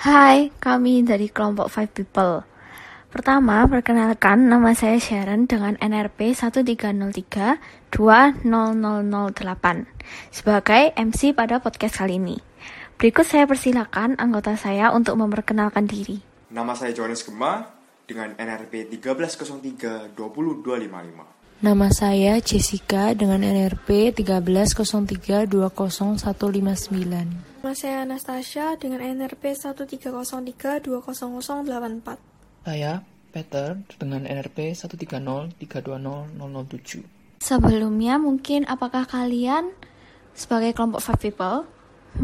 Hai, kami dari kelompok Five People. Pertama, perkenalkan nama saya Sharon dengan NRP 1303 20008 sebagai MC pada podcast kali ini. Berikut saya persilakan anggota saya untuk memperkenalkan diri. Nama saya Johannes Gema dengan NRP 1303 20255. Nama saya Jessica dengan NRP 1303 20159. Nama saya Anastasia dengan NRP 1303 20084. Saya Peter dengan NRP 130320007. Sebelumnya mungkin apakah kalian sebagai kelompok Five People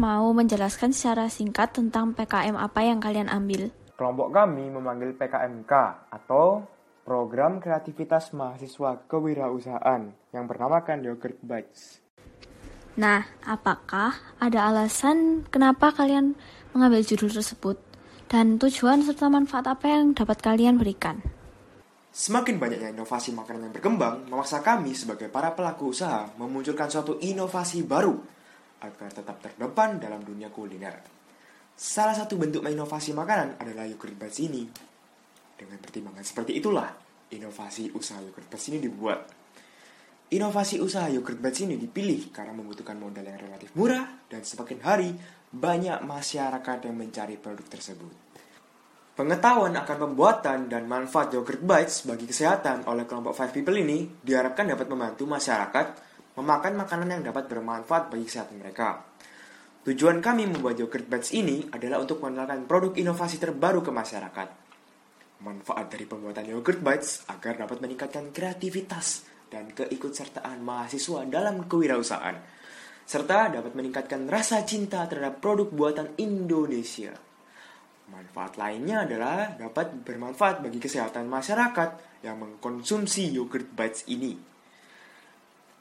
mau menjelaskan secara singkat tentang PKM apa yang kalian ambil? Kelompok kami memanggil PKMK atau Program Kreativitas Mahasiswa Kewirausahaan yang bernamakan Yogurt Bites. Nah, apakah ada alasan kenapa kalian mengambil judul tersebut? dan tujuan serta manfaat apa yang dapat kalian berikan. Semakin banyaknya inovasi makanan yang berkembang, memaksa kami sebagai para pelaku usaha memunculkan suatu inovasi baru agar tetap terdepan dalam dunia kuliner. Salah satu bentuk inovasi makanan adalah yogurt bites ini. Dengan pertimbangan seperti itulah, inovasi usaha yogurt bites ini dibuat. Inovasi usaha yogurt bites ini dipilih karena membutuhkan modal yang relatif murah dan semakin hari banyak masyarakat yang mencari produk tersebut. Pengetahuan akan pembuatan dan manfaat yogurt bites bagi kesehatan oleh kelompok Five People ini diharapkan dapat membantu masyarakat memakan makanan yang dapat bermanfaat bagi kesehatan mereka. Tujuan kami membuat yogurt bites ini adalah untuk mengenalkan produk inovasi terbaru ke masyarakat. Manfaat dari pembuatan yogurt bites agar dapat meningkatkan kreativitas dan keikutsertaan mahasiswa dalam kewirausahaan serta dapat meningkatkan rasa cinta terhadap produk buatan Indonesia. Manfaat lainnya adalah dapat bermanfaat bagi kesehatan masyarakat yang mengkonsumsi yogurt bites ini.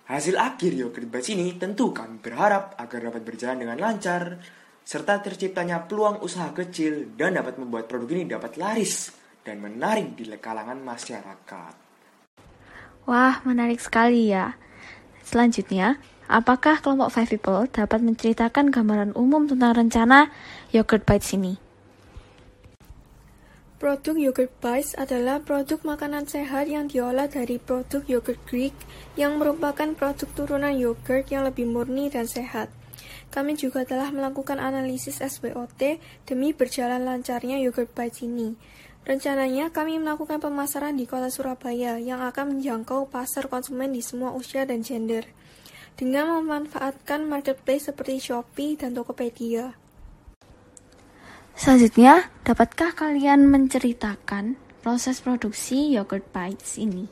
Hasil akhir yogurt bites ini tentu kami berharap agar dapat berjalan dengan lancar, serta terciptanya peluang usaha kecil dan dapat membuat produk ini dapat laris dan menarik di kalangan masyarakat. Wah, menarik sekali ya. Selanjutnya, Apakah kelompok Five People dapat menceritakan gambaran umum tentang rencana Yogurt Bites ini? Produk yogurt bites adalah produk makanan sehat yang diolah dari produk yogurt Greek yang merupakan produk turunan yogurt yang lebih murni dan sehat. Kami juga telah melakukan analisis SWOT demi berjalan lancarnya yogurt bites ini. Rencananya kami melakukan pemasaran di kota Surabaya yang akan menjangkau pasar konsumen di semua usia dan gender dengan memanfaatkan marketplace seperti Shopee dan Tokopedia. Selanjutnya, dapatkah kalian menceritakan proses produksi yogurt bites ini?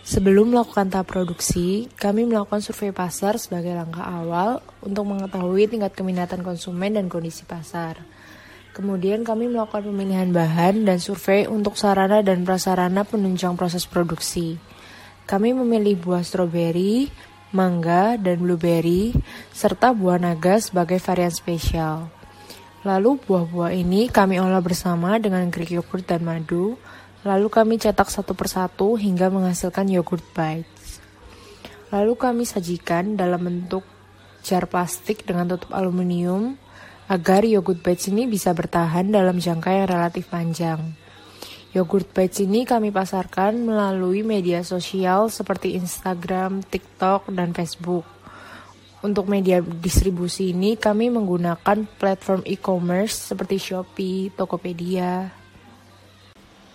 Sebelum melakukan tahap produksi, kami melakukan survei pasar sebagai langkah awal untuk mengetahui tingkat keminatan konsumen dan kondisi pasar. Kemudian kami melakukan pemilihan bahan dan survei untuk sarana dan prasarana penunjang proses produksi. Kami memilih buah stroberi, mangga, dan blueberry, serta buah naga sebagai varian spesial. Lalu buah-buah ini kami olah bersama dengan Greek yogurt dan madu, lalu kami cetak satu persatu hingga menghasilkan yogurt bites. Lalu kami sajikan dalam bentuk jar plastik dengan tutup aluminium agar yogurt bites ini bisa bertahan dalam jangka yang relatif panjang. Yogurt Bites ini kami pasarkan melalui media sosial seperti Instagram, TikTok, dan Facebook. Untuk media distribusi ini kami menggunakan platform e-commerce seperti Shopee, Tokopedia.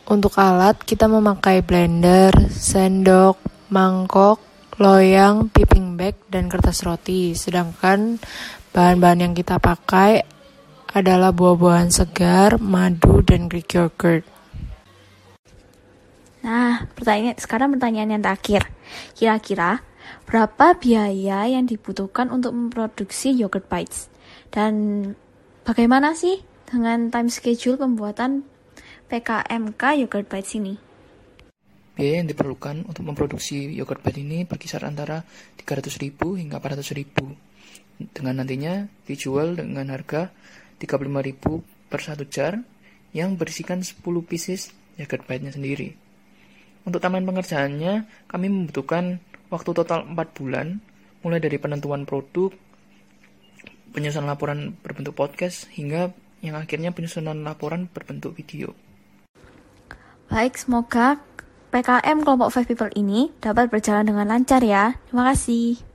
Untuk alat kita memakai blender, sendok, mangkok, loyang, piping bag, dan kertas roti. Sedangkan bahan-bahan yang kita pakai adalah buah-buahan segar, madu, dan Greek yogurt. Nah, pertanyaan sekarang pertanyaan yang terakhir. Kira-kira berapa biaya yang dibutuhkan untuk memproduksi yogurt bites? Dan bagaimana sih dengan time schedule pembuatan PKMK yogurt bites ini? Biaya yang diperlukan untuk memproduksi yogurt bites ini berkisar antara 300.000 hingga 400.000 dengan nantinya dijual dengan harga 35.000 per satu jar yang berisikan 10 pieces yogurt bite-nya sendiri. Untuk taman pengerjaannya, kami membutuhkan waktu total 4 bulan, mulai dari penentuan produk, penyusunan laporan berbentuk podcast, hingga yang akhirnya penyusunan laporan berbentuk video. Baik, semoga PKM kelompok Five People ini dapat berjalan dengan lancar ya. Terima kasih.